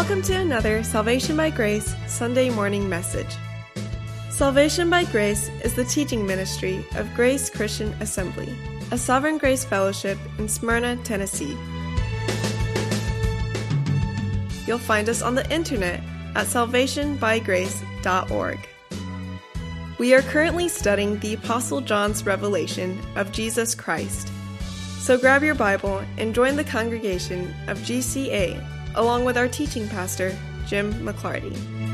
Welcome to another Salvation by Grace Sunday morning message. Salvation by Grace is the teaching ministry of Grace Christian Assembly, a Sovereign Grace Fellowship in Smyrna, Tennessee. You'll find us on the internet at salvationbygrace.org. We are currently studying the Apostle John's revelation of Jesus Christ. So grab your Bible and join the congregation of GCA along with our teaching pastor, Jim McClarty.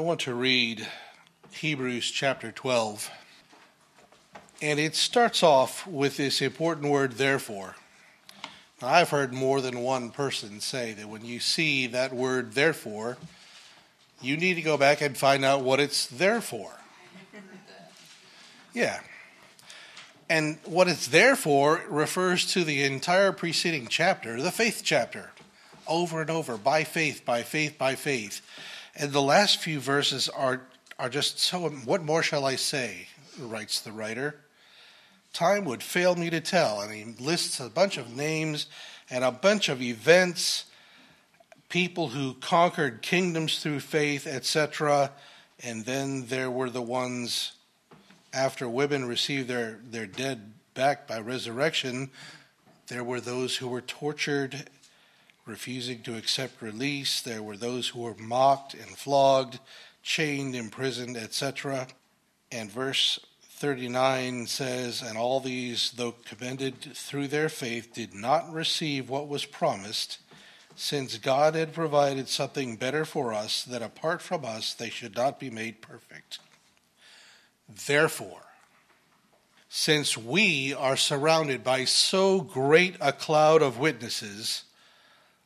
Want to read Hebrews chapter 12. And it starts off with this important word, therefore. Now, I've heard more than one person say that when you see that word, therefore, you need to go back and find out what it's there for. Yeah. And what it's there for refers to the entire preceding chapter, the faith chapter, over and over, by faith, by faith, by faith. And the last few verses are, are just so. What more shall I say? writes the writer. Time would fail me to tell. And he lists a bunch of names and a bunch of events, people who conquered kingdoms through faith, etc. And then there were the ones after women received their, their dead back by resurrection, there were those who were tortured refusing to accept release. There were those who were mocked and flogged, chained, imprisoned, etc. And verse 39 says, And all these, though commended through their faith, did not receive what was promised, since God had provided something better for us, that apart from us they should not be made perfect. Therefore, since we are surrounded by so great a cloud of witnesses,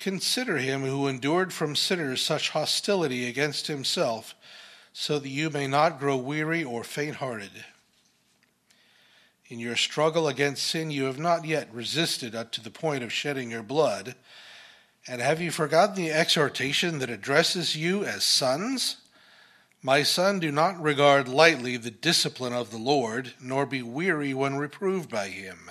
Consider him who endured from sinners such hostility against himself, so that you may not grow weary or faint hearted. In your struggle against sin, you have not yet resisted up to the point of shedding your blood. And have you forgotten the exhortation that addresses you as sons? My son, do not regard lightly the discipline of the Lord, nor be weary when reproved by him.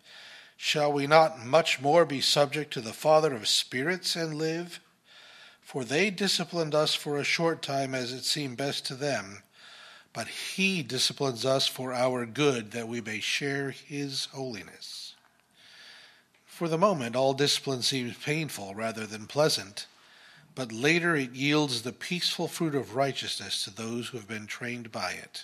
Shall we not much more be subject to the Father of spirits and live? For they disciplined us for a short time as it seemed best to them, but He disciplines us for our good, that we may share His holiness. For the moment, all discipline seems painful rather than pleasant, but later it yields the peaceful fruit of righteousness to those who have been trained by it.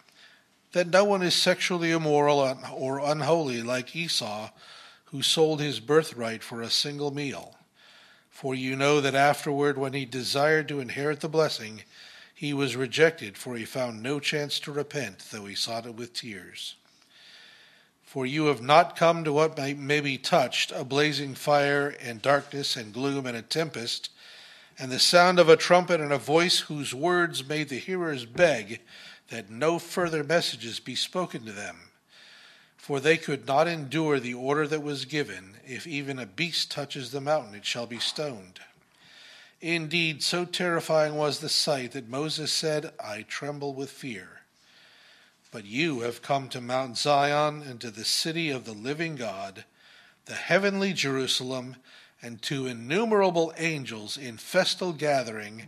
that no one is sexually immoral or unholy like Esau, who sold his birthright for a single meal. For you know that afterward, when he desired to inherit the blessing, he was rejected, for he found no chance to repent, though he sought it with tears. For you have not come to what may, be touched a blazing fire, and darkness, and gloom, and a tempest, and the sound of a trumpet, and a voice whose words made the hearers beg that no further messages be spoken to them, for they could not endure the order that was given if even a beast touches the mountain, it shall be stoned. Indeed, so terrifying was the sight that Moses said, I tremble with fear. But you have come to Mount Zion and to the city of the living God, the heavenly Jerusalem, and to innumerable angels in festal gathering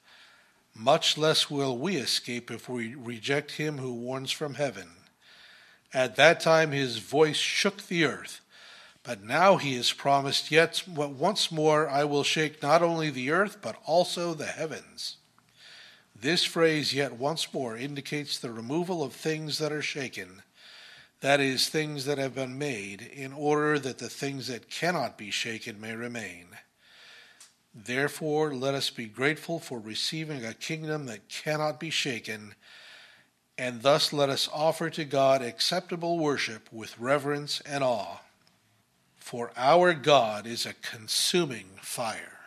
much less will we escape if we reject him who warns from heaven. At that time his voice shook the earth, but now he has promised, Yet once more I will shake not only the earth, but also the heavens. This phrase, yet once more, indicates the removal of things that are shaken, that is, things that have been made, in order that the things that cannot be shaken may remain. Therefore, let us be grateful for receiving a kingdom that cannot be shaken, and thus let us offer to God acceptable worship with reverence and awe. For our God is a consuming fire.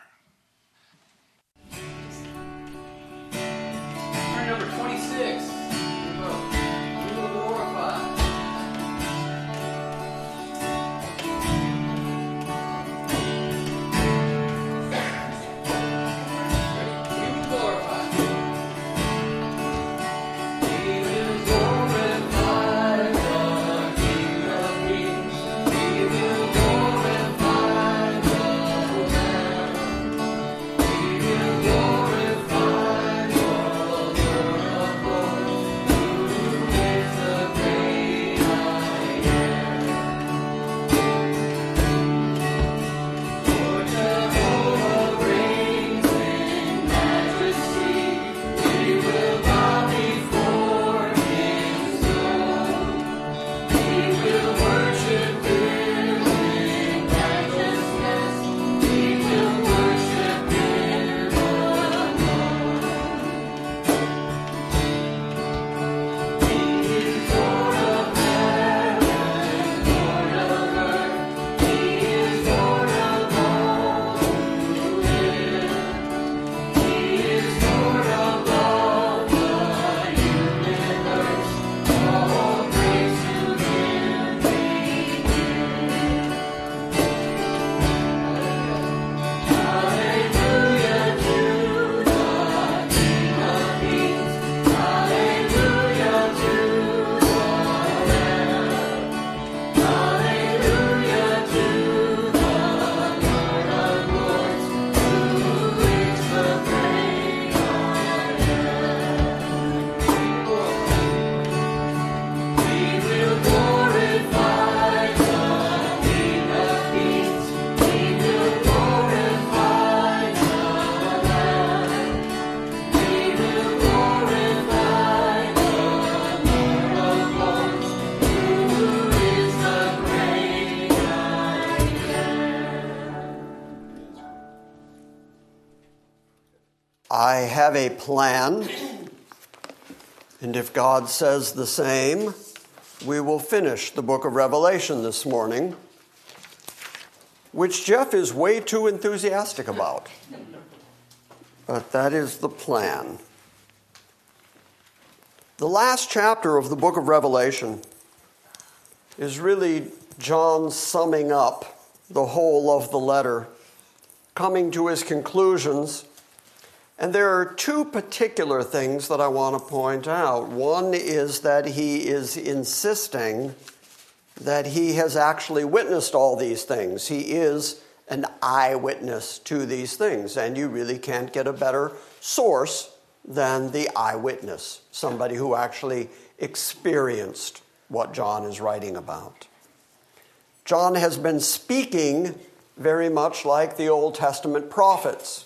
Have a plan, and if God says the same, we will finish the book of Revelation this morning, which Jeff is way too enthusiastic about. But that is the plan. The last chapter of the book of Revelation is really John summing up the whole of the letter, coming to his conclusions. And there are two particular things that I want to point out. One is that he is insisting that he has actually witnessed all these things. He is an eyewitness to these things, and you really can't get a better source than the eyewitness, somebody who actually experienced what John is writing about. John has been speaking very much like the Old Testament prophets.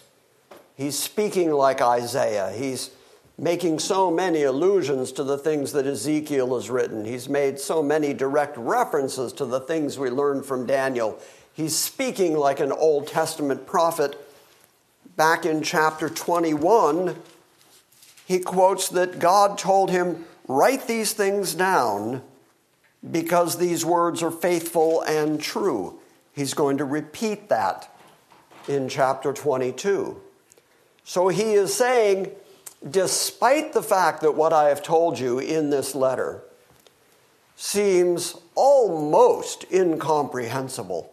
He's speaking like Isaiah. He's making so many allusions to the things that Ezekiel has written. He's made so many direct references to the things we learned from Daniel He's speaking like an Old Testament prophet. Back in chapter 21, he quotes that God told him, Write these things down because these words are faithful and true. He's going to repeat that in chapter 22. So he is saying, despite the fact that what I have told you in this letter seems almost incomprehensible,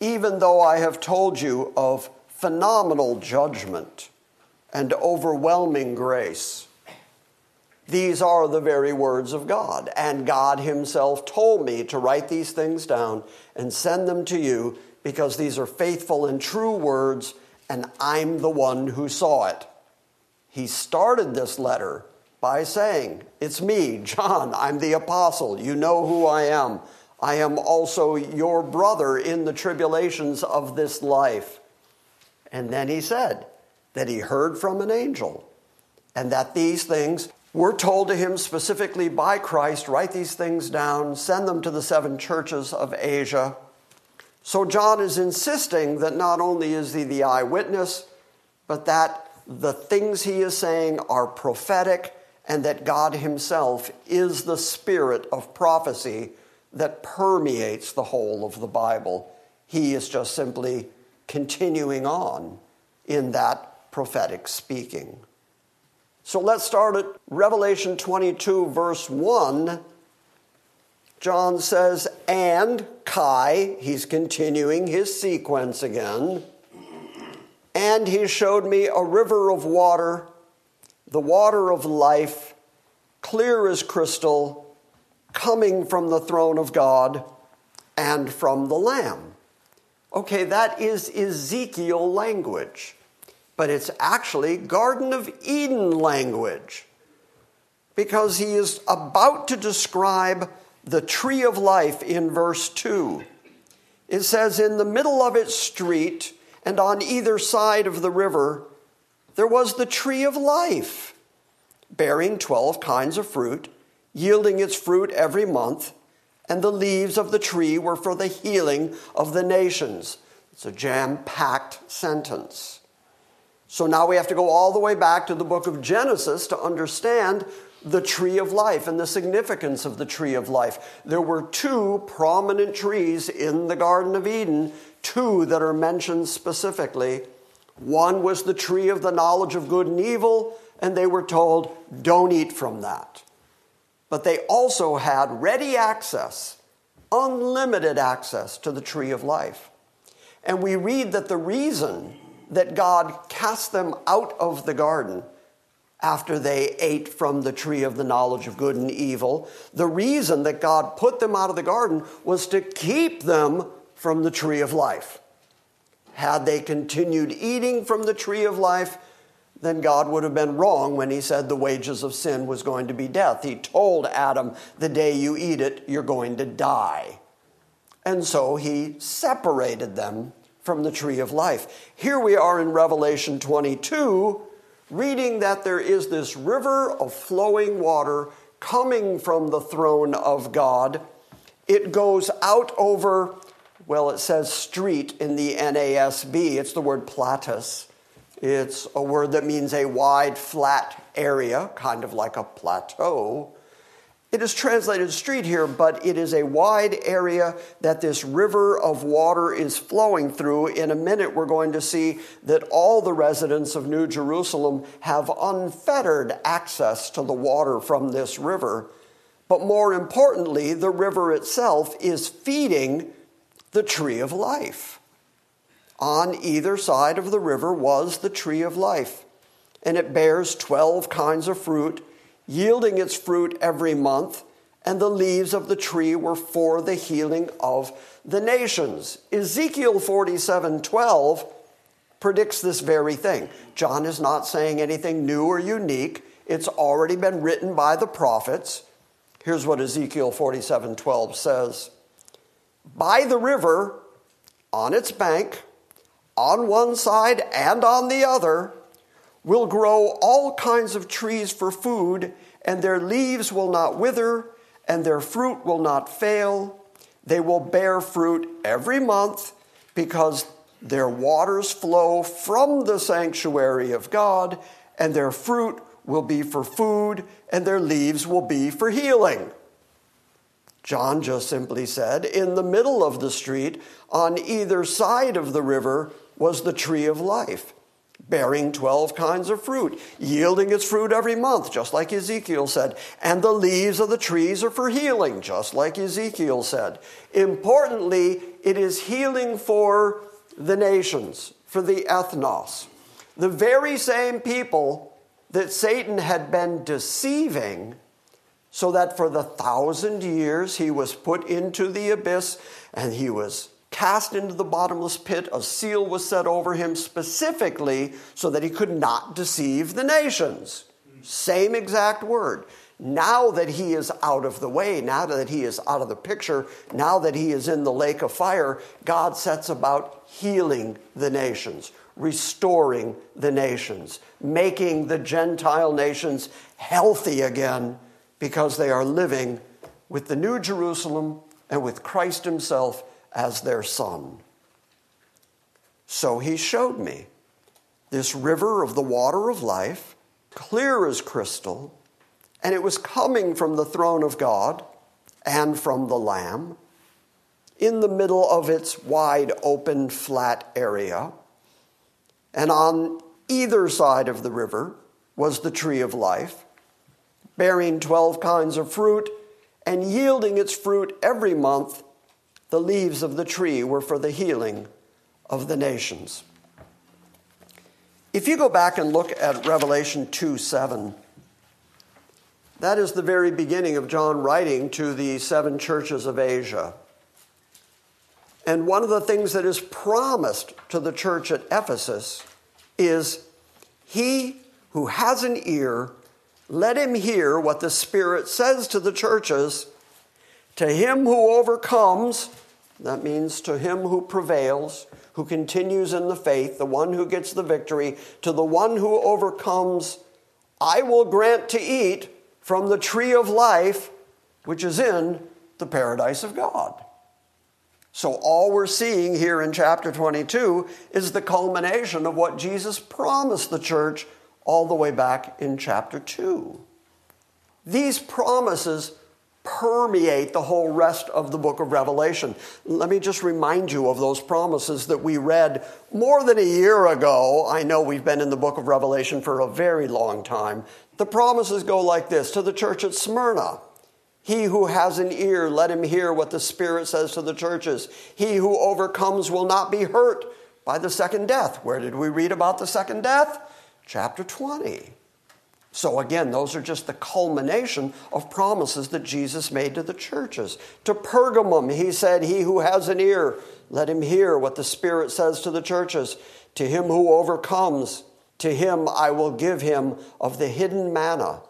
even though I have told you of phenomenal judgment and overwhelming grace. These are the very words of God. And God Himself told me to write these things down and send them to you because these are faithful and true words, and I'm the one who saw it. He started this letter by saying, It's me, John, I'm the apostle. You know who I am. I am also your brother in the tribulations of this life. And then he said that he heard from an angel and that these things were told to him specifically by Christ. Write these things down, send them to the seven churches of Asia. So John is insisting that not only is he the eyewitness, but that the things he is saying are prophetic and that God himself is the spirit of prophecy that permeates the whole of the Bible. He is just simply continuing on in that prophetic speaking. So let's start at Revelation 22, verse 1. John says, and Kai, he's continuing his sequence again, and he showed me a river of water, the water of life, clear as crystal coming from the throne of God and from the Lamb. Okay, that is Ezekiel language, but it's actually Garden of Eden language because he is about to describe the tree of life in verse 2. It says, In the middle of its street and on either side of the river, there was the tree of life, bearing 12 kinds of fruit yielding its fruit every month, and the leaves of the tree were for the healing of the nations. It's a jam packed sentence. So now we have to go all the way back to the book of Genesis to understand the tree of life and the significance of the tree of life. There were two prominent trees in the Garden of Eden, two that are mentioned specifically. One was the tree of the knowledge of good and evil, and they were told, don't eat from that but they also had ready access, unlimited access to the tree of life. And we read that the reason that God cast them out of the garden after they ate from the tree of the knowledge of good and evil, the reason that God put them out of the garden was to keep them from the tree of life. Had they continued eating from the tree of life, then God would have been wrong when he said the wages of sin was going to be death. He told Adam, the day you eat it, you're going to die. And so he separated them from the tree of life. Here we are in Revelation 22, reading that there is this river of flowing water coming from the throne of God. It goes out over, well, it says street in the NASB, it's the word platus It's a word that means a wide, flat area, kind of like a plateau. It is translated street here, but it is a wide area that this river of water is flowing through. In a minute, we're going to see that all the residents of New Jerusalem have unfettered access to the water from this river. But more importantly, the river itself is feeding the tree of life. On either side of the river was the tree of life, and it bears 12 kinds of fruit yielding its fruit every month, and the leaves of the tree were for the healing of the nations. Ezekiel 47 12 predicts this very thing. John is not saying anything new or unique, it's already been written by the prophets. Here's what Ezekiel 47 12 says By the river, on its bank, on one side and on the other, will grow all kinds of trees for food, and their leaves will not wither, and their fruit will not fail. They will bear fruit every month because their waters flow from the sanctuary of God, and their fruit will be for food, and their leaves will be for healing. John just simply said, in the middle of the street, on either side of the river, was the tree of life bearing 12 kinds of fruit, yielding its fruit every month, just like Ezekiel said. And the leaves of the trees are for healing, just like Ezekiel said. Importantly, it is healing for the nations, for the ethnos. The very same people that Satan had been deceiving, so that for the thousand years he was put into the abyss and he was cast into the bottomless pit. A seal was set over him specifically so that he could not deceive the nations. Same exact word. Now that he is out of the way, now that he is out of the picture, now that he is in the lake of fire, God sets about healing the nations, restoring the nations, making the Gentile nations healthy again because they are living with the New Jerusalem and with Christ Himself as their son. So he showed me this river of the water of life, clear as crystal, and it was coming from the throne of God and from the Lamb in the middle of its wide open flat area. And on either side of the river was the tree of life, bearing 12 kinds of fruit and yielding its fruit every month the leaves of the tree were for the healing of the nations. If you go back and look at Revelation 2 7, that is the very beginning of John writing to the seven churches of Asia. And one of the things that is promised to the church at Ephesus is He who has an ear, let him hear what the Spirit says to the churches. To him who overcomes, that means to him who prevails, who continues in the faith, the one who gets the victory, to the one who overcomes, I will grant to eat from the tree of life, which is in the paradise of God. So, all we're seeing here in chapter 22 is the culmination of what Jesus promised the church all the way back in chapter 2. These promises permeate the whole rest of the book of Revelation. Let me just remind you of those promises that we read more than a year ago. I know we've been in the book of Revelation for a very long time. The promises go like this to the church at Smyrna. He who has an ear, let him hear what the Spirit says to the churches. He who overcomes will not be hurt by the second death. Where did we read about the second death? Chapter 20. So, again, those are just the culmination of promises that Jesus made to the churches. To Pergamum, he said, He who has an ear, let him hear what the Spirit says to the churches. To him who overcomes, to him I will give him of the hidden manna,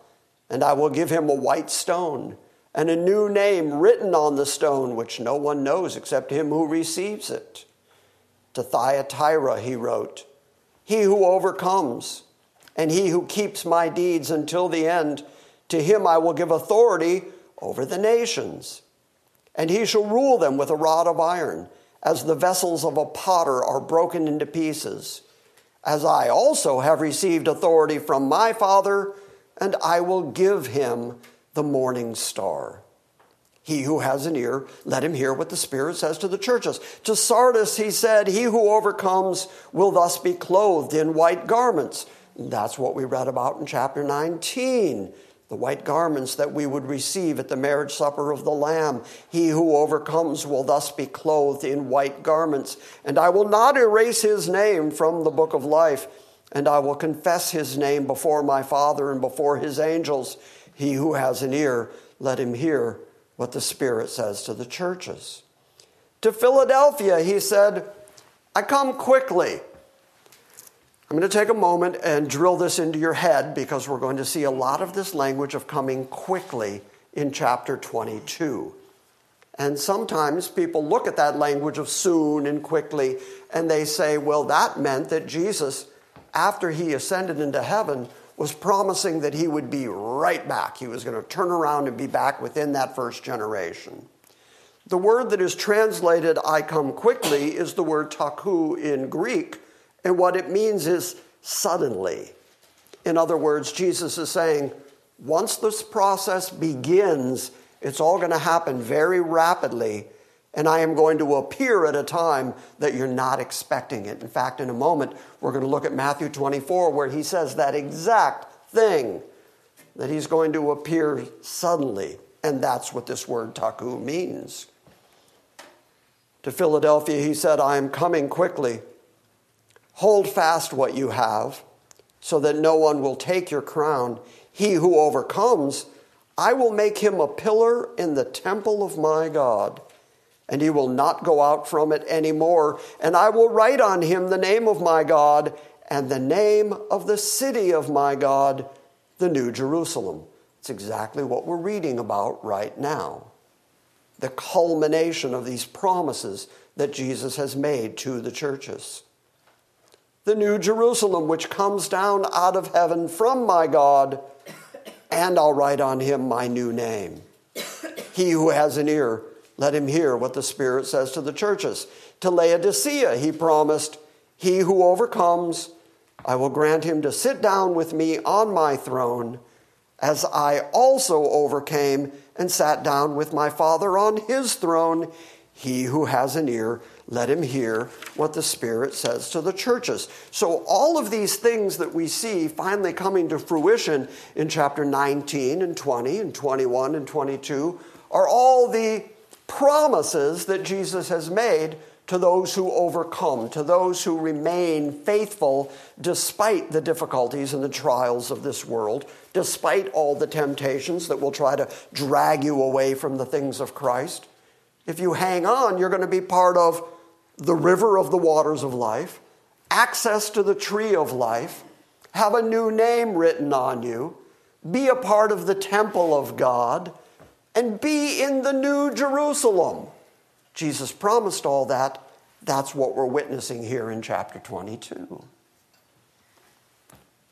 and I will give him a white stone, and a new name written on the stone, which no one knows except him who receives it. To Thyatira, he wrote, He who overcomes, and he who keeps my deeds until the end, to him I will give authority over the nations. And he shall rule them with a rod of iron, as the vessels of a potter are broken into pieces, as I also have received authority from my Father, and I will give him the morning star. He who has an ear, let him hear what the Spirit says to the churches. To Sardis, he said, He who overcomes will thus be clothed in white garments. That's what we read about in chapter 19 the white garments that we would receive at the marriage supper of the Lamb. He who overcomes will thus be clothed in white garments. And I will not erase his name from the book of life, and I will confess his name before my Father and before his angels. He who has an ear, let him hear what the Spirit says to the churches. To Philadelphia, he said, I come quickly. I'm going to take a moment and drill this into your head because we're going to see a lot of this language of coming quickly in chapter 22. And sometimes people look at that language of soon and quickly and they say, well, that meant that Jesus, after he ascended into heaven, was promising that he would be right back. He was going to turn around and be back within that first generation. The word that is translated, I come quickly, is the word tachu in Greek and what it means is suddenly. In other words, Jesus is saying, once this process begins, it's all going to happen very rapidly, and I am going to appear at a time that you're not expecting it. In fact, in a moment, we're going to look at Matthew 24, where he says that exact thing that he's going to appear suddenly. And that's what this word tachu means. To Philadelphia, he said, I am coming quickly. Hold fast what you have, so that no one will take your crown. He who overcomes, I will make him a pillar in the temple of my God, and he will not go out from it any more. And I will write on him the name of my God and the name of the city of my God, the New Jerusalem. It's exactly what we're reading about right now. The culmination of these promises that Jesus has made to the churches the new Jerusalem, which comes down out of heaven from my God, and I'll write on him my new name. He who has an ear, let him hear what the Spirit says to the churches. To Laodicea, he promised, He who overcomes, I will grant him to sit down with me on my throne, as I also overcame and sat down with my Father on his throne. He who has an ear, let him hear what the Spirit says to the churches. So, all of these things that we see finally coming to fruition in chapter 19 and 20 and 21 and 22 are all the promises that Jesus has made to those who overcome, to those who remain faithful despite the difficulties and the trials of this world, despite all the temptations that will try to drag you away from the things of Christ. If you hang on, you're going to be part of the river of the waters of life, access to the tree of life, have a new name written on you, be a part of the temple of God, and be in the new Jerusalem. Jesus promised all that. That's what we're witnessing here in chapter 22.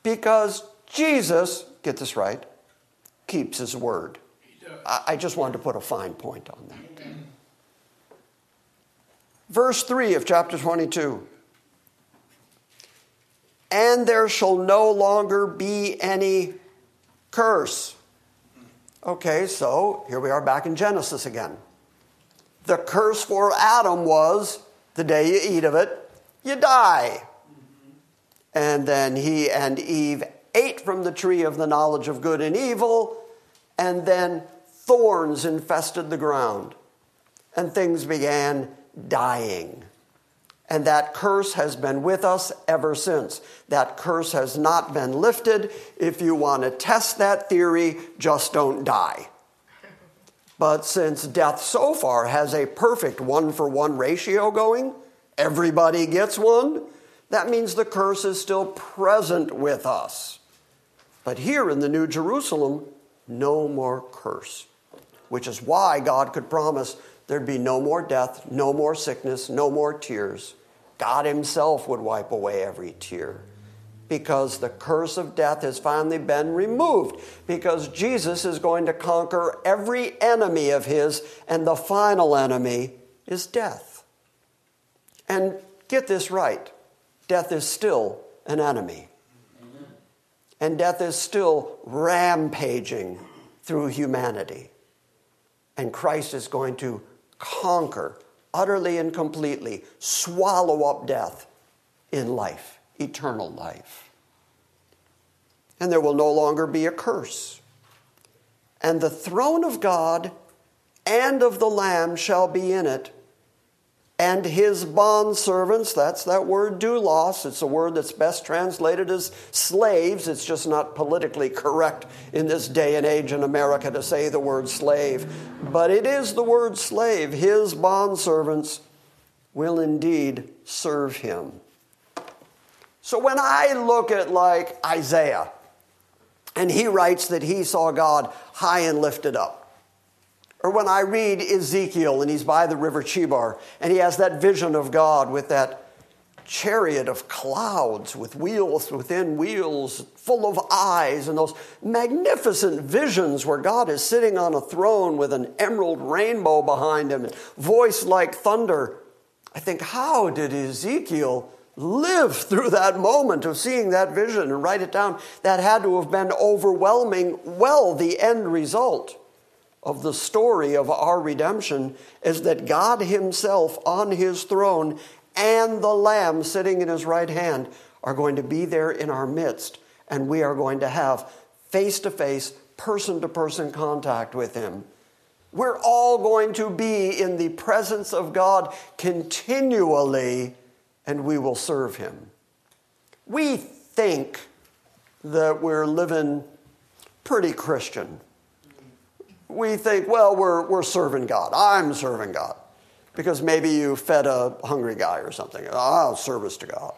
Because Jesus, get this right, keeps his word. I just wanted to put a fine point on that. Verse 3 of chapter 22 And there shall no longer be any curse. Okay, so here we are back in Genesis again. The curse for Adam was the day you eat of it, you die. And then he and Eve ate from the tree of the knowledge of good and evil, and then thorns infested the ground, and things began dying. And that curse has been with us ever since. That curse has not been lifted. If you want to test that theory, just don't die. But since death so far has a perfect one for one ratio going, everybody gets one, that means the curse is still present with us. But here in the New Jerusalem, no more curse, which is why God could promise there'd be no more death, no more sickness, no more tears. God Himself would wipe away every tear because the curse of death has finally been removed because Jesus is going to conquer every enemy of His, and the final enemy is death. And get this right death is still an enemy. And death is still rampaging through humanity. And Christ is going to conquer utterly and completely, swallow up death in life, eternal life. And there will no longer be a curse. And the throne of God and of the Lamb shall be in it and his bondservants, that's that word doulos. It's a word that's best translated as slaves. It's just not politically correct in this day and age in America to say the word slave. But it is the word slave. His bondservants will indeed serve him. So when I look at like Isaiah, and he writes that he saw God high and lifted up. Or when I read Ezekiel and he's by the river Chebar and he has that vision of God with that chariot of clouds with wheels within wheels, full of eyes, and those magnificent visions where God is sitting on a throne with an emerald rainbow behind him and voice like thunder. I think, how did Ezekiel live through that moment of seeing that vision and write it down? That had to have been overwhelming, well, the end result of the story of our redemption is that God Himself on His throne and the Lamb sitting in His right hand are going to be there in our midst, and we are going to have face to face, person to person contact with Him. We're all going to be in the presence of God continually, and we will serve Him. We think that we're living pretty Christian we think, well, we're, we're serving God. I'm serving God. Because maybe you fed a hungry guy or something. Oh, service to God.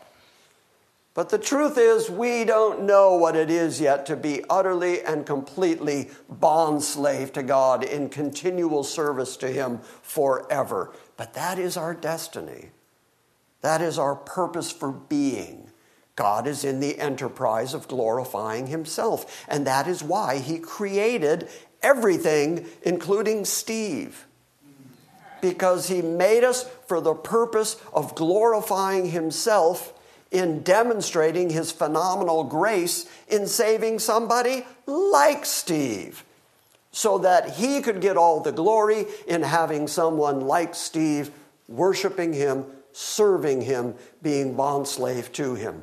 But the truth is, we don't know what it is yet to be utterly and completely bond slave to God in continual service to Him forever. But that is our destiny. That is our purpose for being. God is in the enterprise of glorifying Himself. And that is why He created everything, including Steve, because he made us for the purpose of glorifying himself in demonstrating his phenomenal grace in saving somebody like Steve, so that he could get all the glory in having someone like Steve worshiping him, serving him, being bondslave to him.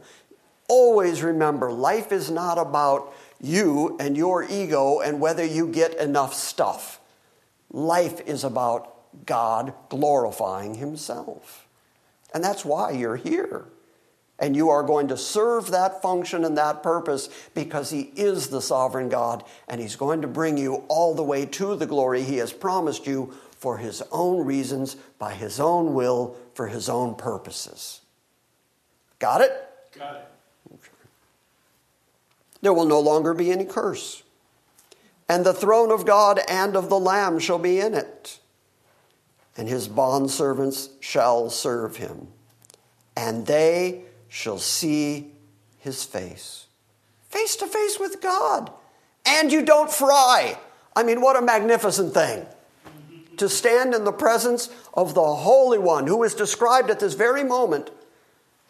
Always remember, life is not about you and your ego and whether you get enough stuff. Life is about God glorifying Himself. And that's why you're here. And you are going to serve that function and that purpose because He is the sovereign God and He's going to bring you all the way to the glory He has promised you for His own reasons, by His own will, for His own purposes. Got it? Got it. There will no longer be any curse. And the throne of God and of the Lamb shall be in it. And his bondservants shall serve him. And they shall see his face. Face to face with God. And you don't fry. I mean, what a magnificent thing. To stand in the presence of the Holy One, who is described at this very moment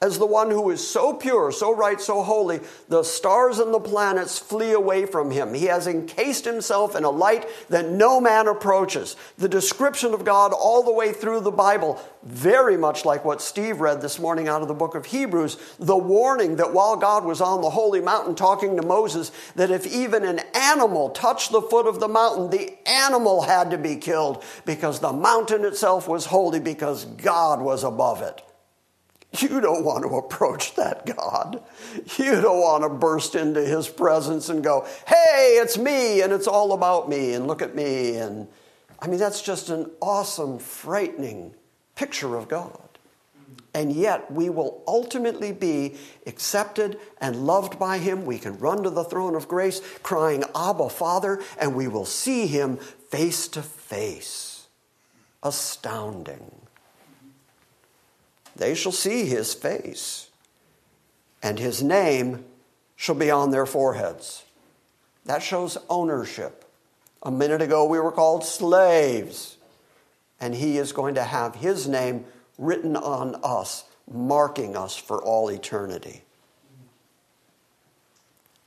as the one who is so pure, so right, so holy, the stars and the planets flee away from him. He has encased himself in a light that no man approaches. The description of God all the way through the Bible, very much like what Steve read this morning out of the book of Hebrews, the warning that while God was on the holy mountain talking to Moses, that if even an animal touched the foot of the mountain, the animal had to be killed because the mountain itself was holy because God was above it. You don't want to approach that God. You don't want to burst into his presence and go, hey, it's me and it's all about me and look at me. And I mean, that's just an awesome, frightening picture of God. And yet, we will ultimately be accepted and loved by Him. We can run to the throne of grace crying, Abba, Father, and we will see Him face to face. Astounding they shall see his face, and his name shall be on their foreheads. That shows ownership. A minute ago, we were called slaves, and he is going to have his name written on us, marking us for all eternity.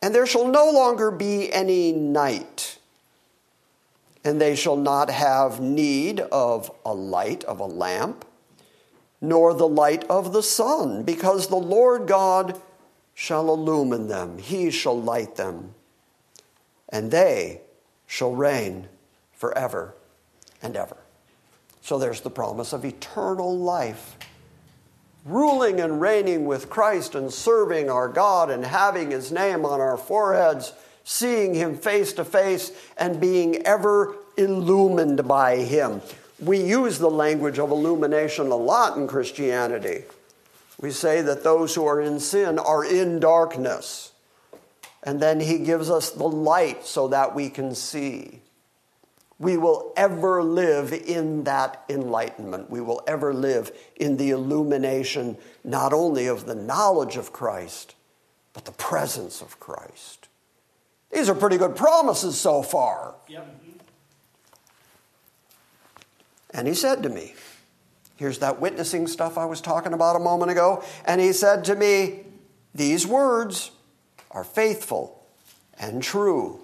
And there shall no longer be any night, and they shall not have need of a light of a lamp, nor the light of the sun, because the Lord God shall illumine them, he shall light them, and they shall reign forever and ever. So there's the promise of eternal life. Ruling and reigning with Christ and serving our God and having his name on our foreheads, seeing him face to face and being ever illumined by him. We use the language of illumination a lot in Christianity. We say that those who are in sin are in darkness. And then he gives us the light so that we can see. We will ever live in that enlightenment. We will ever live in the illumination not only of the knowledge of Christ, but the presence of Christ. These are pretty good promises so far. Yep. And he said to me, Here's that witnessing stuff I was talking about a moment ago. And he said to me, These words are faithful and true.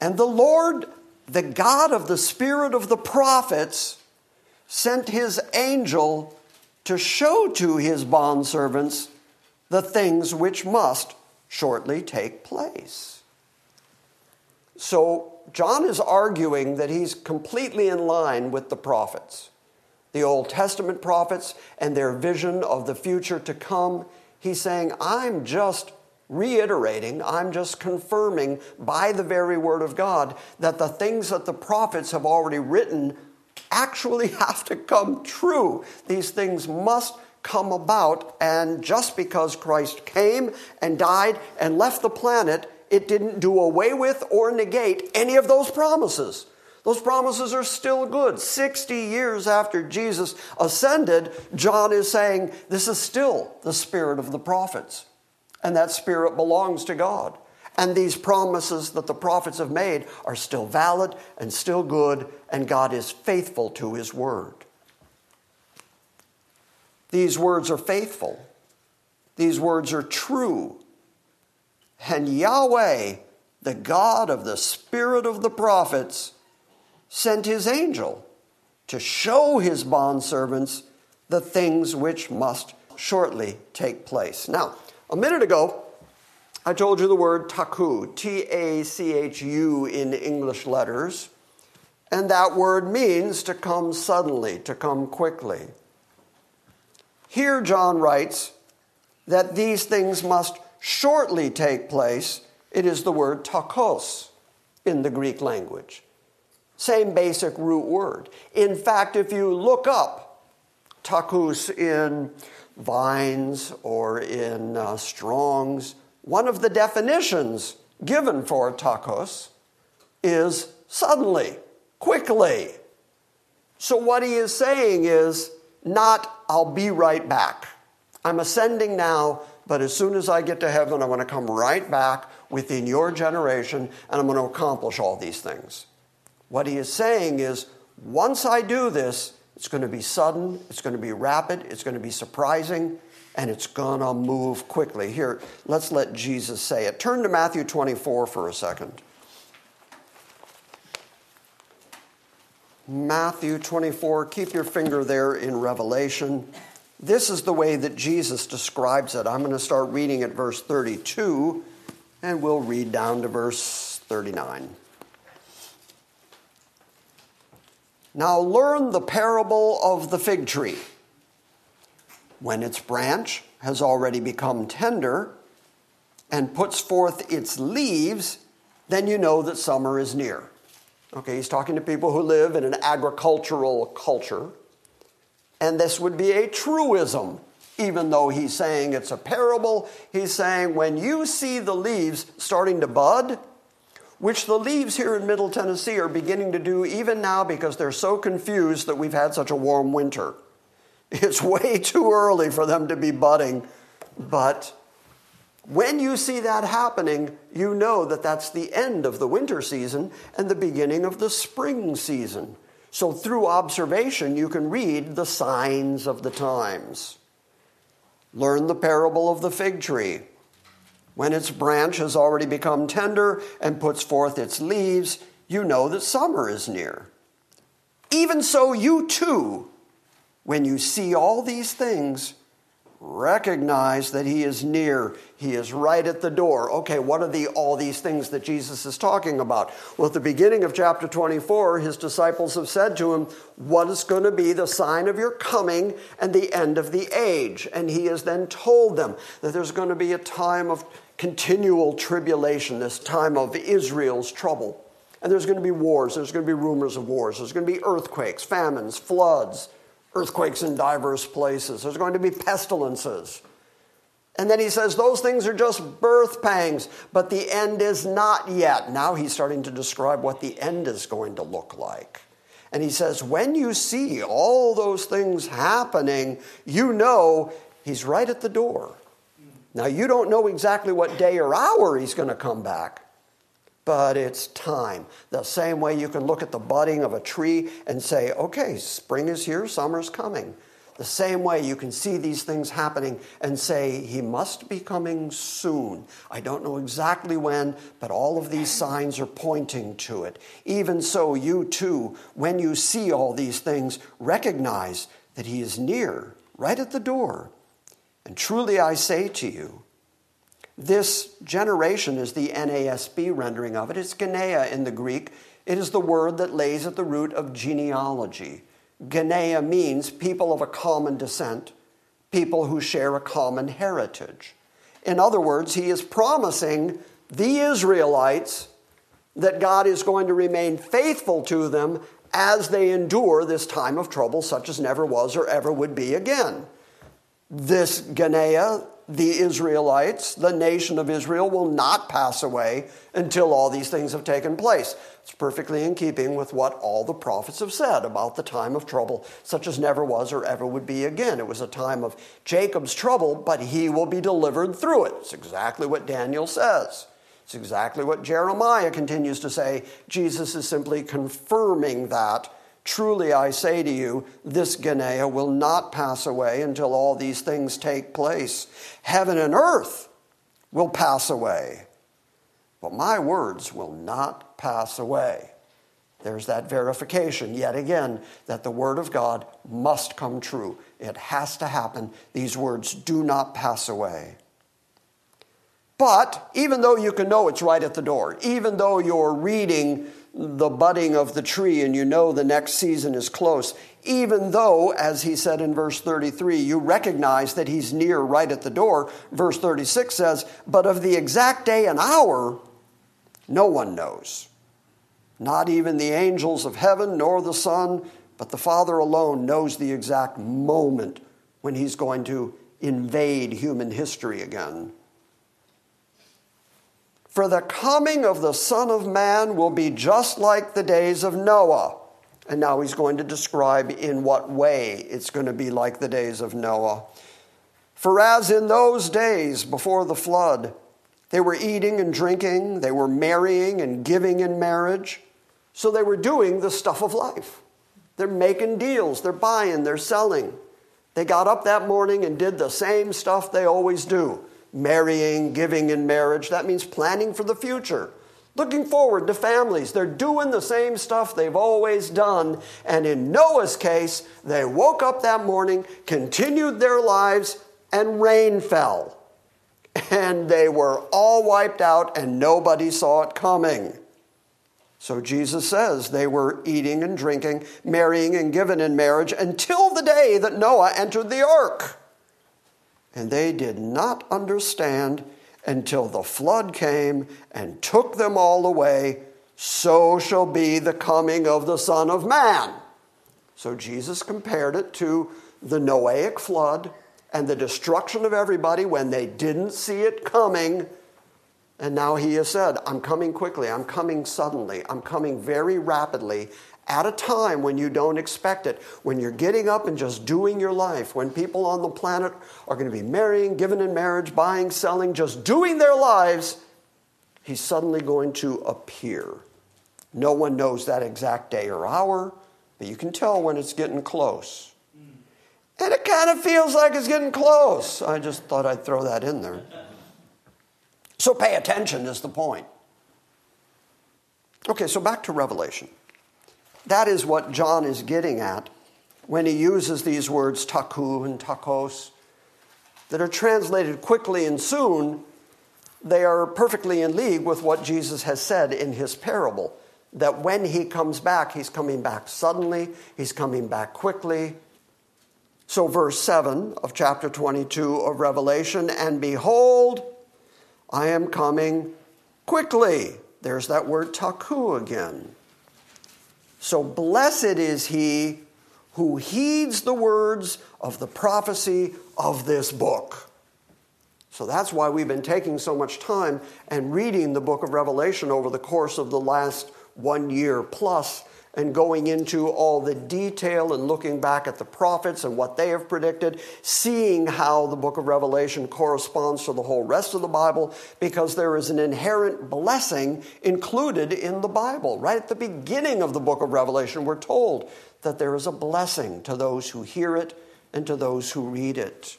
And the Lord, the God of the Spirit of the prophets, sent his angel to show to his bondservants the things which must shortly take place. So, John is arguing that he's completely in line with the prophets the Old Testament prophets and their vision of the future to come. He's saying, I'm just reiterating, I'm just confirming by the very word of God that the things that the prophets have already written actually have to come true. These things must come about, and just because Christ came and died and left the planet, it didn't do away with or negate any of those promises. Those promises are still good. 60 years after Jesus ascended, John is saying this is still the spirit of the prophets. And that spirit belongs to God. And these promises that the prophets have made are still valid and still good, and God is faithful to his word. These words are faithful. These words are true. And Yahweh, the God of the spirit of the prophets, sent his angel to show his bondservants the things which must shortly take place. Now, a minute ago, I told you the word tachu, T A C H U in English letters, and that word means to come suddenly, to come quickly. Here, John writes that these things must shortly take place. It is the word tachos in the Greek language. Same basic root word. In fact, if you look up tachus in Vine's or in uh, Strong's, one of the definitions given for tachos is suddenly, quickly. So, what he is saying is not, I'll be right back. I'm ascending now, but as soon as I get to heaven, I'm going to come right back within your generation and I'm going to accomplish all these things. What he is saying is, once I do this, it's going to be sudden, it's going to be rapid, it's going to be surprising, and it's going to move quickly. Here, let's let Jesus say it. Turn to Matthew 24 for a second. Matthew 24, keep your finger there in Revelation. This is the way that Jesus describes it. I'm going to start reading at verse 32, and we'll read down to verse 39. Now learn the parable of the fig tree. When its branch has already become tender and puts forth its leaves, then you know that summer is near. Okay, he's talking to people who live in an agricultural culture. And this would be a truism, even though he's saying it's a parable. He's saying when you see the leaves starting to bud, which the leaves here in Middle Tennessee are beginning to do even now because they're so confused that we've had such a warm winter. It's way too early for them to be budding, but when you see that happening, you know that that's the end of the winter season and the beginning of the spring season. So, through observation, you can read the signs of the times. Learn the parable of the fig tree. When its branch has already become tender and puts forth its leaves, you know that summer is near. Even so, you too, when you see all these things, recognize that he is near he is right at the door. Okay what are the all these things that jesus is talking about? Well at the beginning of chapter 24 his disciples have said to him what is going to be the sign of your coming and the end of the age? And he has then told them that there's going to be a time of continual tribulation this time of israel's trouble. And there's going to be wars there's going to be rumors of wars there's going to be earthquakes famines floods earthquakes in diverse places. There's going to be pestilences. And then he says those things are just birth pangs, but the end is not yet. Now he's starting to describe what the end is going to look like. And he says, when you see all those things happening, you know he's right at the door. Now, you don't know exactly what day or hour he's going to come back, but it's time. The same way you can look at the budding of a tree and say, okay, spring is here, summer's coming. The same way you can see these things happening and say, he must be coming soon. I don't know exactly when, but all of these signs are pointing to it. Even so, you too, when you see all these things, recognize that he is near, right at the door. And truly I say to you, this generation is the NASB rendering of it. It's Genea in the Greek. It is the word that lays at the root of genealogy. Genea means people of a common descent, people who share a common heritage. In other words, he is promising the Israelites that God is going to remain faithful to them as they endure this time of trouble, such as never was or ever would be again. This Genea, the Israelites, the nation of Israel, will not pass away until all these things have taken place. It's perfectly in keeping with what all the prophets have said about the time of trouble, such as never was or ever would be again. It was a time of Jacob's trouble, but he will be delivered through it. It's exactly what Daniel says. It's exactly what Jeremiah continues to say. Jesus is simply confirming that Truly I say to you, this Genea will not pass away until all these things take place. Heaven and earth will pass away, but my words will not pass away. There's that verification, yet again, that the Word of God must come true. It has to happen. These words do not pass away. But even though you can know it's right at the door, even though you're reading the budding of the tree and you know the next season is close, even though, as he said in verse 33, you recognize that he's near right at the door, verse 36 says, But of the exact day and hour, no one knows. Not even the angels of heaven, nor the Son, but the Father alone knows the exact moment when he's going to invade human history again. For the coming of the Son of Man will be just like the days of Noah. And now he's going to describe in what way it's going to be like the days of Noah. For as in those days before the flood, they were eating and drinking, they were marrying and giving in marriage. So they were doing the stuff of life. They're making deals, they're buying, they're selling. They got up that morning and did the same stuff they always do marrying, giving in marriage. That means planning for the future, looking forward to families. They're doing the same stuff they've always done. And in Noah's case, they woke up that morning, continued their lives, and rain fell. And they were all wiped out, and nobody saw it coming. So Jesus says they were eating and drinking, marrying and given in marriage until the day that Noah entered the ark. And they did not understand until the flood came and took them all away. So shall be the coming of the Son of Man. So Jesus compared it to the Noahic flood and the destruction of everybody when they didn't see it coming. And now he has said, I'm coming quickly, I'm coming suddenly, I'm coming very rapidly, at a time when you don't expect it, when you're getting up and just doing your life, when people on the planet are going to be marrying, given in marriage, buying, selling, just doing their lives, he's suddenly going to appear. No one knows that exact day or hour, but you can tell when it's getting close. And it kind of feels like it's getting close. I just thought I'd throw that in there. So pay attention, is the point. Okay, so back to Revelation. That is what John is getting at when he uses these words tachu and tachos that are translated quickly and soon. They are perfectly in league with what Jesus has said in his parable that when he comes back, he's coming back suddenly, he's coming back quickly. So, verse 7 of chapter 22 of Revelation, and behold, I am coming quickly. There's that word tachu again. So, blessed is he who heeds the words of the prophecy of this book. So that's why we've been taking so much time and reading the book of Revelation over the course of the last one year plus and going into all the detail and looking back at the prophets and what they have predicted, seeing how the book of Revelation corresponds to the whole rest of the Bible, because there is an inherent blessing included in the Bible. Right at the beginning of the book of Revelation, we're told that there is a blessing to those who hear it and to those who read it.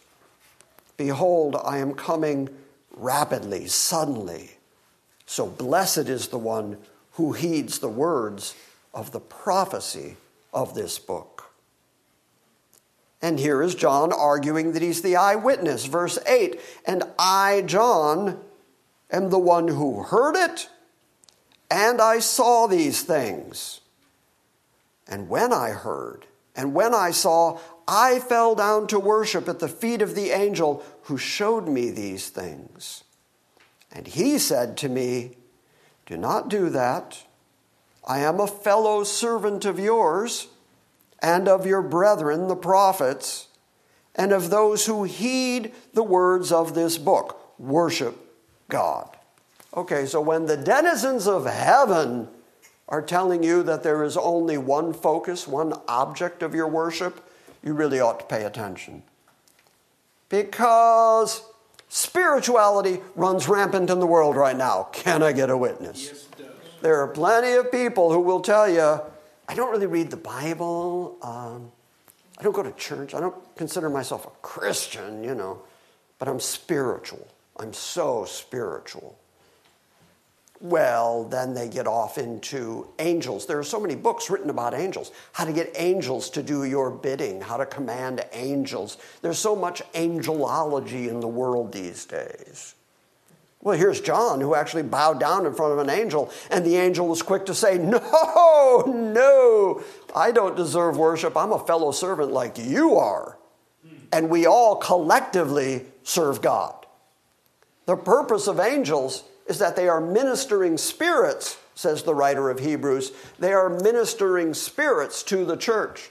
Behold, I am coming rapidly, suddenly. So blessed is the one who heeds the words of the prophecy of this book. And here is John arguing that he's the eyewitness. Verse 8 And I, John, am the one who heard it, and I saw these things. And when I heard, and when I saw, I fell down to worship at the feet of the angel who showed me these things. And he said to me, Do not do that. I am a fellow servant of yours and of your brethren, the prophets, and of those who heed the words of this book. Worship God. Okay, so when the denizens of heaven are telling you that there is only one focus, one object of your worship, you really ought to pay attention. Because spirituality runs rampant in the world right now. Can I get a witness? Yes. There are plenty of people who will tell you, I don't really read the Bible. Um, I don't go to church. I don't consider myself a Christian, you know, but I'm spiritual. I'm so spiritual. Well, then they get off into angels. There are so many books written about angels, how to get angels to do your bidding, how to command angels. There's so much angelology in the world these days. Well, here's John, who actually bowed down in front of an angel, and the angel was quick to say, No, no, I don't deserve worship. I'm a fellow servant like you are. And we all collectively serve God. The purpose of angels is that they are ministering spirits, says the writer of Hebrews. They are ministering spirits to the church.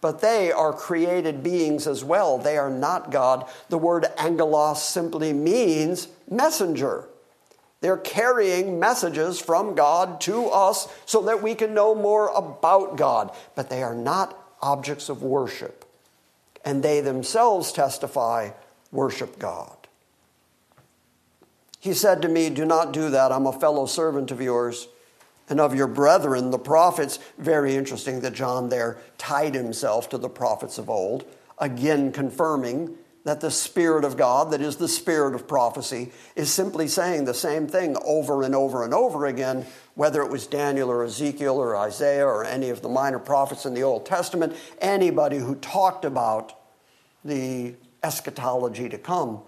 But they are created beings as well. They are not God. The word angelos simply means messenger. They're carrying messages from God to us so that we can know more about God. But they are not objects of worship. And they themselves testify worship God. He said to me, Do not do that. I'm a fellow servant of yours and of your brethren, the prophets. Very interesting that John there tied himself to the prophets of old, again confirming that the Spirit of God, that is the Spirit of prophecy, is simply saying the same thing over and over and over again, whether it was Daniel or Ezekiel or Isaiah or any of the minor prophets in the Old Testament, anybody who talked about the eschatology to come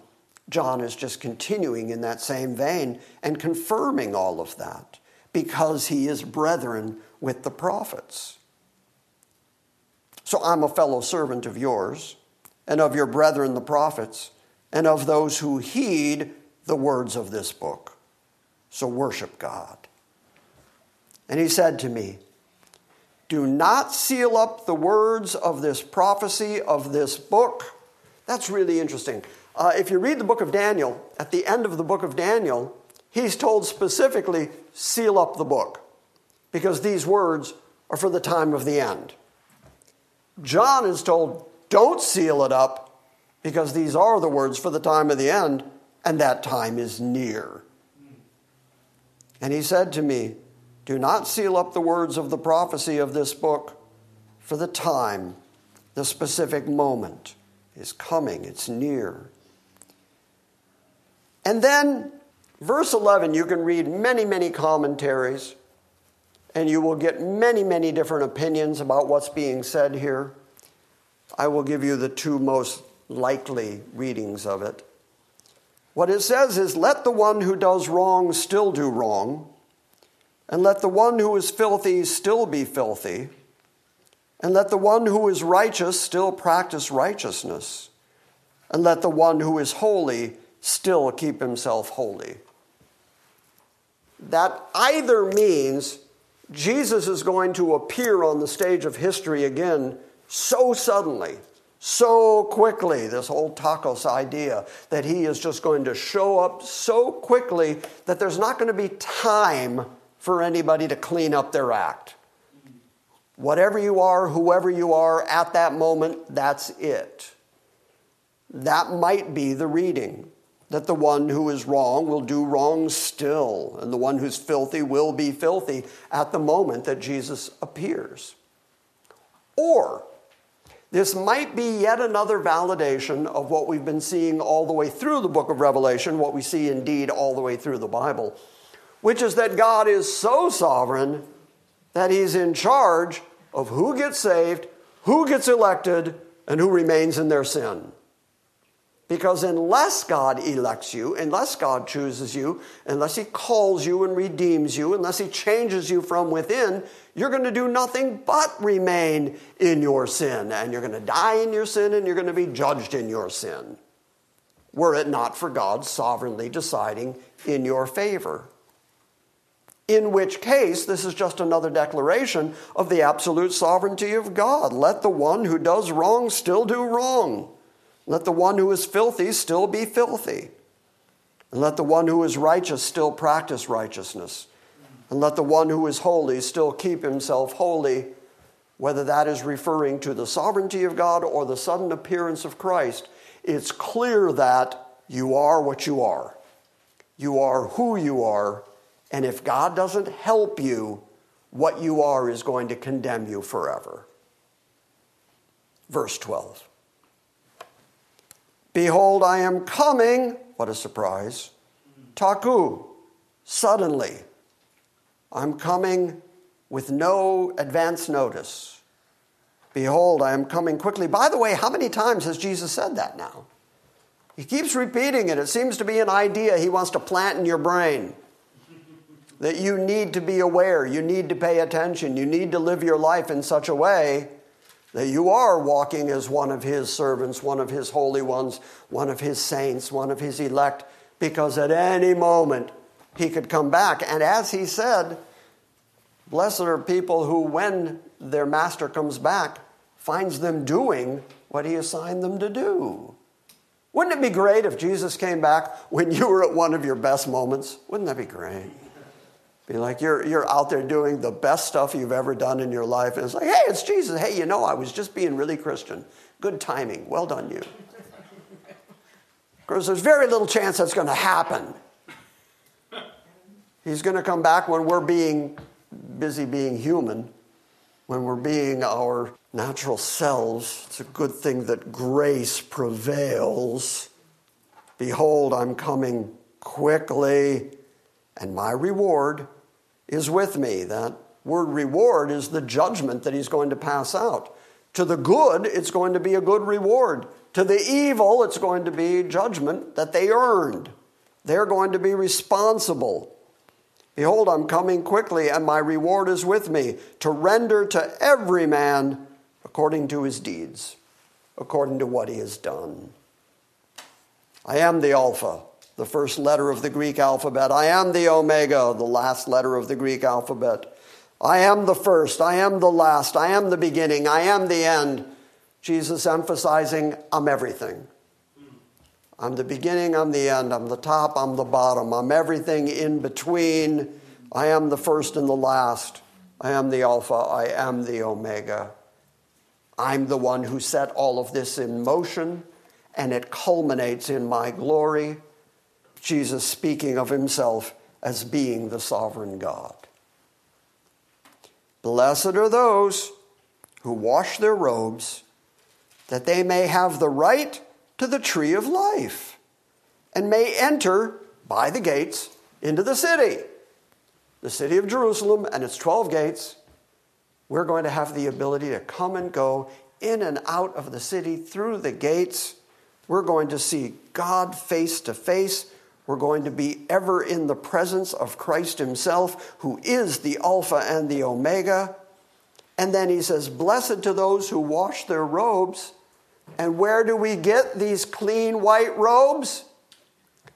John is just continuing in that same vein and confirming all of that because he is brethren with the prophets. So I'm a fellow servant of yours and of your brethren the prophets and of those who heed the words of this book. So worship God. And he said to me, Do not seal up the words of this prophecy of this book. That's really interesting. Uh, if you read the book of Daniel, at the end of the book of Daniel, he's told specifically, seal up the book, because these words are for the time of the end. John is told, don't seal it up, because these are the words for the time of the end, and that time is near. And he said to me, Do not seal up the words of the prophecy of this book, for the time, the specific moment is coming, it's near. And then Verse 11, you can read many, many commentaries, and you will get many, many different opinions about what's being said here. I will give you the two most likely readings of it. What it says is, Let the one who does wrong still do wrong, and let the one who is filthy still be filthy, and let the one who is righteous still practice righteousness, and let the one who is holy still keep himself holy. That either means Jesus is going to appear on the stage of history again so suddenly, so quickly, this whole tachos idea that he is just going to show up so quickly that there's not going to be time for anybody to clean up their act. Whatever you are, whoever you are at that moment, that's it. That might be the reading that the one who is wrong will do wrong still, and the one who's filthy will be filthy at the moment that Jesus appears. Or, this might be yet another validation of what we've been seeing all the way through the book of Revelation, what we see indeed all the way through the Bible, which is that God is so sovereign that he's in charge of who gets saved, who gets elected, and who remains in their sin. Because unless God elects you, unless God chooses you, unless He calls you and redeems you, unless He changes you from within, you're going to do nothing but remain in your sin. And you're going to die in your sin and you're going to be judged in your sin. Were it not for God sovereignly deciding in your favor. In which case, this is just another declaration of the absolute sovereignty of God. Let the one who does wrong still do wrong. Let the one who is filthy still be filthy. And let the one who is righteous still practice righteousness. And let the one who is holy still keep himself holy, whether that is referring to the sovereignty of God or the sudden appearance of Christ. It's clear that you are what you are. You are who you are. And if God doesn't help you, what you are is going to condemn you forever. Verse 12. Behold, I am coming. What a surprise. Tachu, suddenly. I'm coming with no advance notice. Behold, I am coming quickly. By the way, how many times has Jesus said that now? He keeps repeating it. It seems to be an idea he wants to plant in your brain that you need to be aware, you need to pay attention, you need to live your life in such a way that you are walking as one of his servants, one of his holy ones, one of his saints, one of his elect, because at any moment he could come back. And as he said, blessed are people who, when their master comes back, finds them doing what he assigned them to do. Wouldn't it be great if Jesus came back when you were at one of your best moments? Wouldn't that be great? Be like you're, you're out there doing the best stuff you've ever done in your life. And it's like, hey, it's Jesus. Hey, you know, I was just being really Christian. Good timing. Well done, you. Because there's very little chance that's going to happen. He's going to come back when we're being busy being human, when we're being our natural selves. It's a good thing that grace prevails. Behold, I'm coming quickly, and my reward is with me. That word reward is the judgment that he's going to pass out. To the good, it's going to be a good reward. To the evil, it's going to be judgment that they earned. They're going to be responsible. Behold, I'm coming quickly, and my reward is with me to render to every man according to his deeds, according to what he has done. I am the Alpha the first letter of the Greek alphabet. I am the Omega, the last letter of the Greek alphabet. I am the first. I am the last. I am the beginning. I am the end. Jesus emphasizing, I'm everything. I'm the beginning, I'm the end, I'm the top, I'm the bottom, I'm everything in between. I am the first and the last. I am the Alpha, I am the Omega. I'm the one who set all of this in motion, and it culminates in my glory. Jesus speaking of himself as being the sovereign God. Blessed are those who wash their robes, that they may have the right to the tree of life and may enter by the gates into the city, the city of Jerusalem and its 12 gates. We're going to have the ability to come and go in and out of the city through the gates. We're going to see God face to face. We're going to be ever in the presence of Christ Himself, who is the Alpha and the Omega. And then He says, Blessed to those who wash their robes. And where do we get these clean white robes?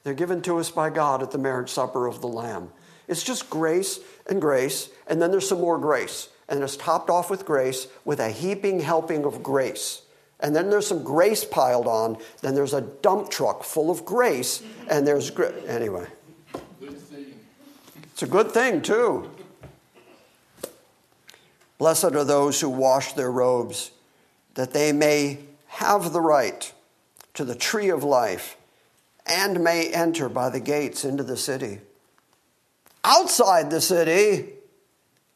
They're given to us by God at the marriage supper of the Lamb. It's just grace and grace, and then there's some more grace. And it's topped off with grace with a heaping helping of grace. And then there's some grace piled on. Then there's a dump truck full of grace, and there's gra- anyway. It's a good thing too. Blessed are those who wash their robes, that they may have the right to the tree of life and may enter by the gates into the city. Outside the city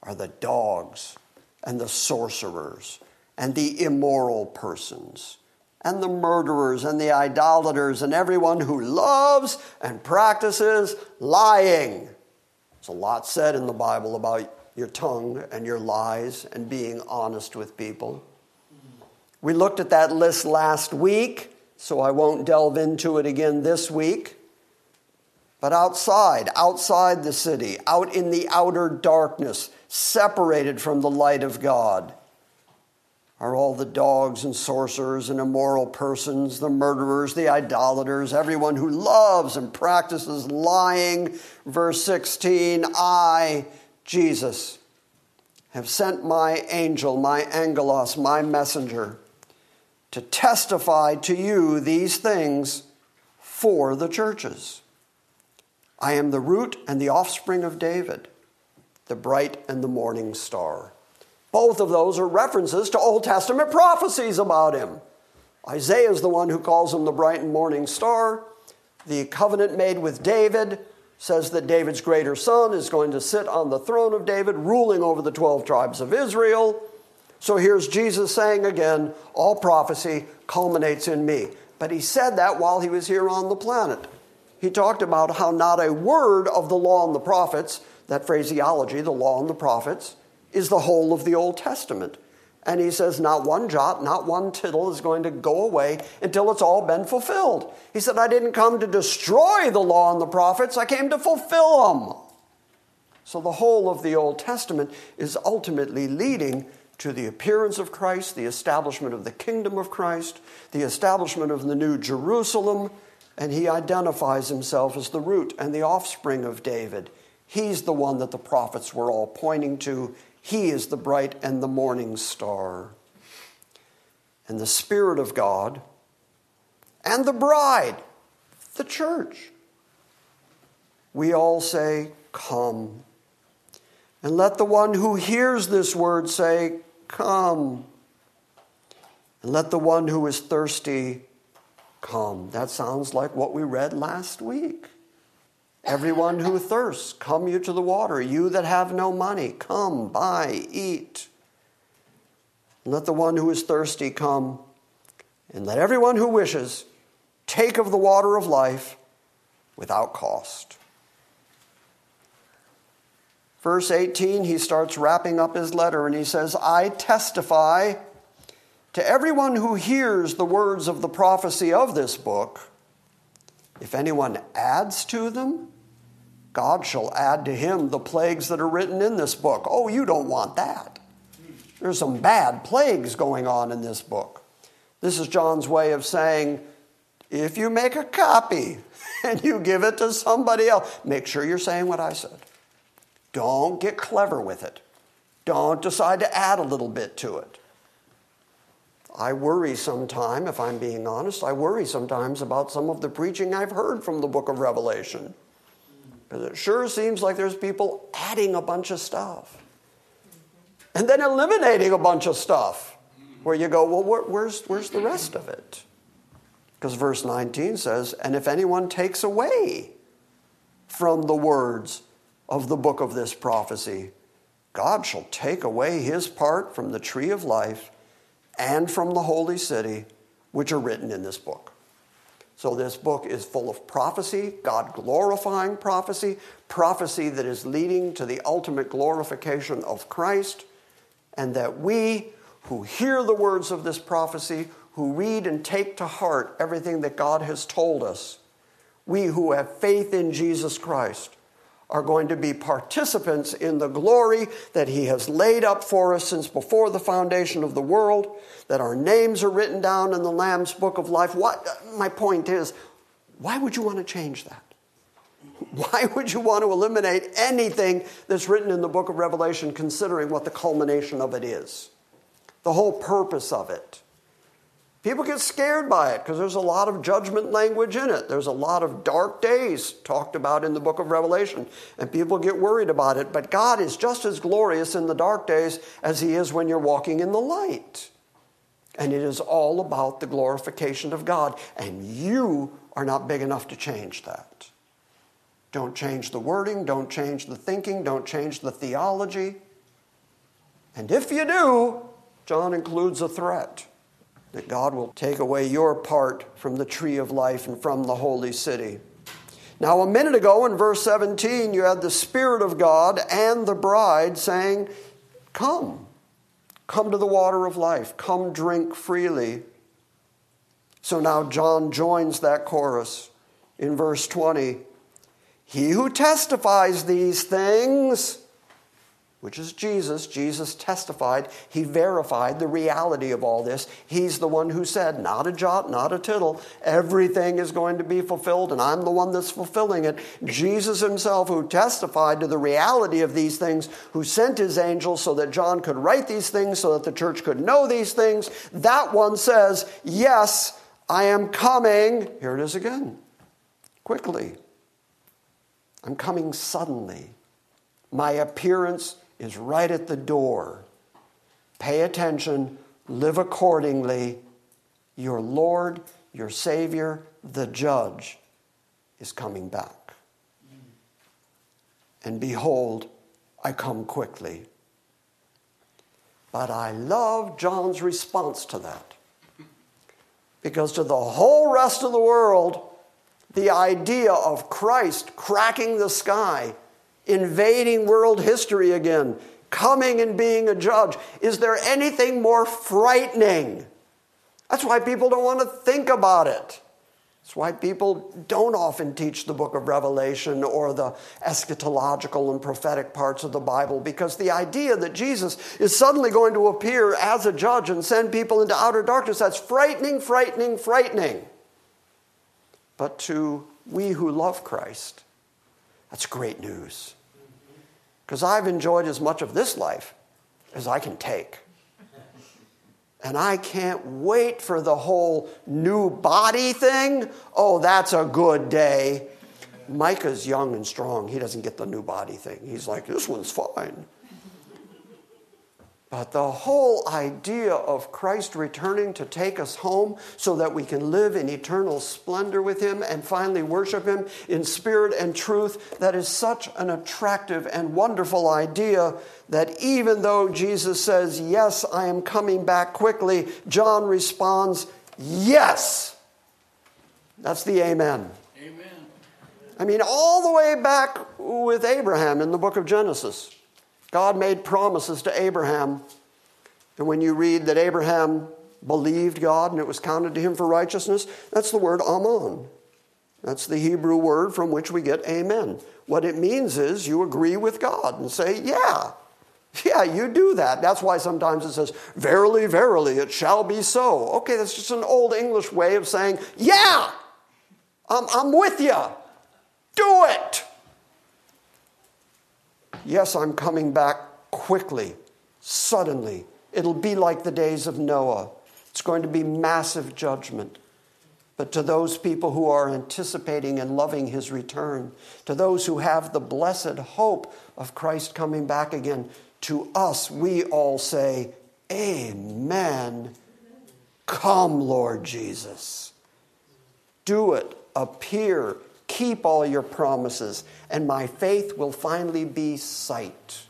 are the dogs and the sorcerers and the immoral persons and the murderers and the idolaters and everyone who loves and practices lying. There's a lot said in the Bible about your tongue and your lies and being honest with people. We looked at that list last week so I won't delve into it again this week. But outside, outside the city, out in the outer darkness, separated from the light of God, are all the dogs and sorcerers and immoral persons, the murderers, the idolaters, everyone who loves and practices lying. Verse 16 I, Jesus, have sent my angel, my angelos, my messenger to testify to you these things for the churches. I am the root and the offspring of David, the bright and the morning star. Both of those are references to Old Testament prophecies about him. Isaiah is the one who calls him the bright and morning star. The covenant made with David says that David's greater son is going to sit on the throne of David, ruling over the 12 tribes of Israel. So here's Jesus saying again, all prophecy culminates in me. But he said that while he was here on the planet. He talked about how not a word of the law and the prophets, that phraseology, the law and the prophets, is the whole of the Old Testament. And he says, not one jot, not one tittle is going to go away until it's all been fulfilled. He said, I didn't come to destroy the law and the prophets, I came to fulfill them. So the whole of the Old Testament is ultimately leading to the appearance of Christ, the establishment of the kingdom of Christ, the establishment of the new Jerusalem, and he identifies himself as the root and the offspring of David. He's the one that the prophets were all pointing to. He is the bright and the morning star. And the Spirit of God and the bride, the church. We all say, Come. And let the one who hears this word say, Come. And let the one who is thirsty come. That sounds like what we read last week. Everyone who thirsts, come you to the water. You that have no money, come, buy, eat. Let the one who is thirsty come. And let everyone who wishes take of the water of life without cost. Verse 18, he starts wrapping up his letter and he says, I testify to everyone who hears the words of the prophecy of this book. If anyone adds to them, God shall add to him the plagues that are written in this book. Oh, you don't want that. There's some bad plagues going on in this book. This is John's way of saying if you make a copy and you give it to somebody else, make sure you're saying what I said. Don't get clever with it. Don't decide to add a little bit to it. I worry sometimes, if I'm being honest, I worry sometimes about some of the preaching I've heard from the book of Revelation. Because it sure seems like there's people adding a bunch of stuff and then eliminating a bunch of stuff where you go, well, where, where's, where's the rest of it? Because verse 19 says, and if anyone takes away from the words of the book of this prophecy. God shall take away his part from the tree of life and from the holy city, which are written in this book. So, this book is full of prophecy, God glorifying prophecy, prophecy that is leading to the ultimate glorification of Christ, and that we who hear the words of this prophecy, who read and take to heart everything that God has told us, we who have faith in Jesus Christ, are going to be participants in the glory that He has laid up for us since before the foundation of the world, that our names are written down in the Lamb's book of life. What, my point is, why would you want to change that? Why would you want to eliminate anything that's written in the book of Revelation, considering what the culmination of it is? The whole purpose of it. People get scared by it because there's a lot of judgment language in it. There's a lot of dark days talked about in the book of Revelation, and people get worried about it. But God is just as glorious in the dark days as He is when you're walking in the light. And it is all about the glorification of God, and you are not big enough to change that. Don't change the wording, don't change the thinking, don't change the theology. And if you do, John includes a threat that God will take away your part from the tree of life and from the holy city. Now, a minute ago in verse 17, you had the Spirit of God and the bride saying, Come, come to the water of life, come drink freely. So now John joins that chorus in verse 20. He who testifies these things, which is Jesus. Jesus testified, he verified the reality of all this. He's the one who said, Not a jot, not a tittle, everything is going to be fulfilled, and I'm the one that's fulfilling it. Jesus himself, who testified to the reality of these things, who sent his angels so that John could write these things, so that the church could know these things, that one says, Yes, I am coming. Here it is again. Quickly. I'm coming suddenly. My appearance is right at the door. Pay attention, live accordingly. Your Lord, your Savior, the Judge is coming back. And behold, I come quickly. But I love John's response to that. Because to the whole rest of the world, the idea of Christ cracking the sky invading world history again, coming and being a judge. Is there anything more frightening? That's why people don't want to think about it. That's why people don't often teach the book of Revelation or the eschatological and prophetic parts of the Bible because the idea that Jesus is suddenly going to appear as a judge and send people into outer darkness, that's frightening, frightening, frightening. But to we who love Christ, that's great news because I've enjoyed as much of this life as I can take. And I can't wait for the whole new body thing. Oh, that's a good day. Micah's young and strong. He doesn't get the new body thing. He's like, this one's fine. But the whole idea of Christ returning to take us home so that we can live in eternal splendor with Him and finally worship Him in spirit and truth, that is such an attractive and wonderful idea that even though Jesus says, Yes, I am coming back quickly, John responds, Yes. That's the amen. Amen. I mean, all the way back with Abraham in the book of Genesis. God made promises to Abraham. And when you read that Abraham believed God and it was counted to him for righteousness, that's the word amen. That's the Hebrew word from which we get amen. What it means is you agree with God and say, yeah, yeah, you do that. That's why sometimes it says, verily, verily, it shall be so. Okay, that's just an old English way of saying, yeah, I'm, I'm with you. Do it. Yes, I'm coming back quickly, suddenly. It'll be like the days of Noah. It's going to be massive judgment. But to those people who are anticipating and loving his return, to those who have the blessed hope of Christ coming back again, to us, we all say, Amen. Come, Lord Jesus. Do it. Appear Keep all your promises, and my faith will finally be sight.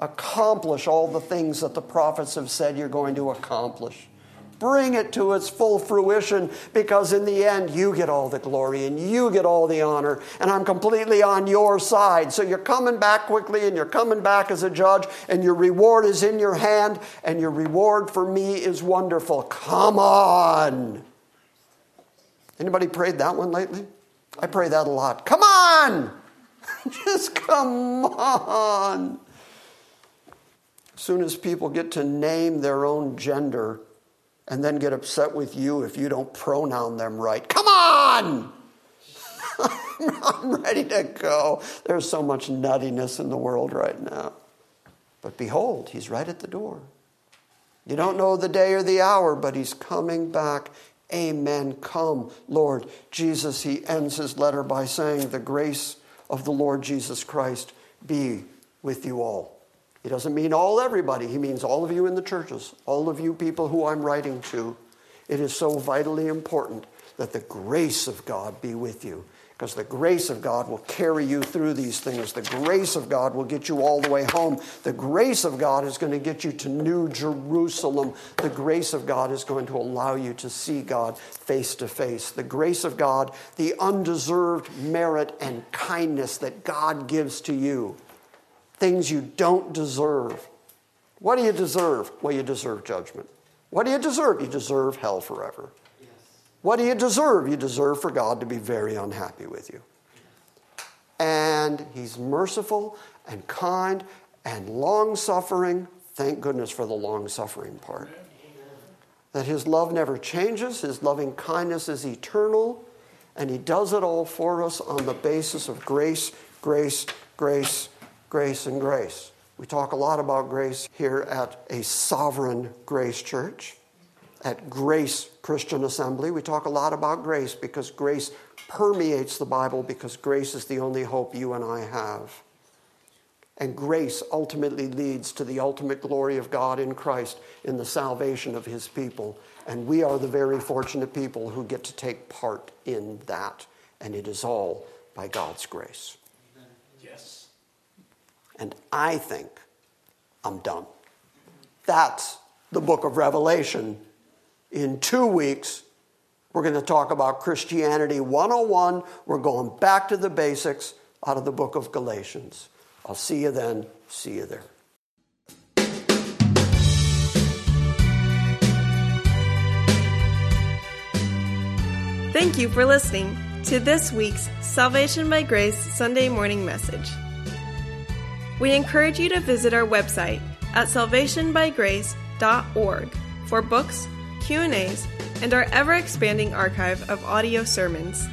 Accomplish all the things that the prophets have said you're going to accomplish. Bring it to its full fruition because in the end, you get all the glory and you get all the honor, and I'm completely on your side. So you're coming back quickly and you're coming back as a judge, and your reward is in your hand, and your reward for me is wonderful. Come on. Anybody prayed that one lately? I pray that a lot. Come on! Just come on. As soon as people get to name their own gender and then get upset with you if you don't pronoun them right, come on! I'm ready to go. There's so much nuttiness in the world right now. But behold, he's right at the door. You don't know the day or the hour, but he's coming back. Amen. Come, Lord Jesus. He ends his letter by saying, The grace of the Lord Jesus Christ be with you all. He doesn't mean all everybody, he means all of you in the churches, all of you people who I'm writing to. It is so vitally important that the grace of God be with you because the grace of God will carry you through these things. The grace of God will get you all the way home. The grace of God is going to get you to New Jerusalem. The grace of God is going to allow you to see God face to face. The grace of God, the undeserved merit and kindness that God gives to you, things you don't deserve. What do you deserve? Well, you deserve judgment. What do you deserve? You deserve hell forever. What do you deserve? You deserve for God to be very unhappy with you. And He's merciful and kind and long suffering. Thank goodness for the long suffering part. That His love never changes, His loving kindness is eternal, and He does it all for us on the basis of grace, grace, grace, grace, and grace. We talk a lot about grace here at a sovereign grace church at Grace Christian Assembly. We talk a lot about grace because grace permeates the Bible because grace is the only hope you and I have. And grace ultimately leads to the ultimate glory of God in Christ in the salvation of his people. And we are the very fortunate people who get to take part in that. And it is all by God's grace. Yes. And I think I'm done. That's the book of Revelation in two weeks, we're going to talk about Christianity 101. We're going back to the basics out of the book of Galatians. I'll see you then. See you there. Thank you for listening to this week's Salvation by Grace Sunday morning message. We encourage you to visit our website at salvationbygrace.org for books, Q&As, and our ever-expanding archive of audio sermons.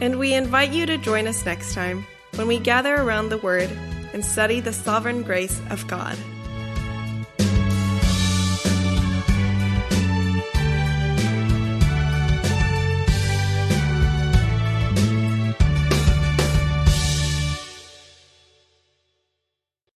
And we invite you to join us next time when we gather around the Word and study the sovereign grace of God.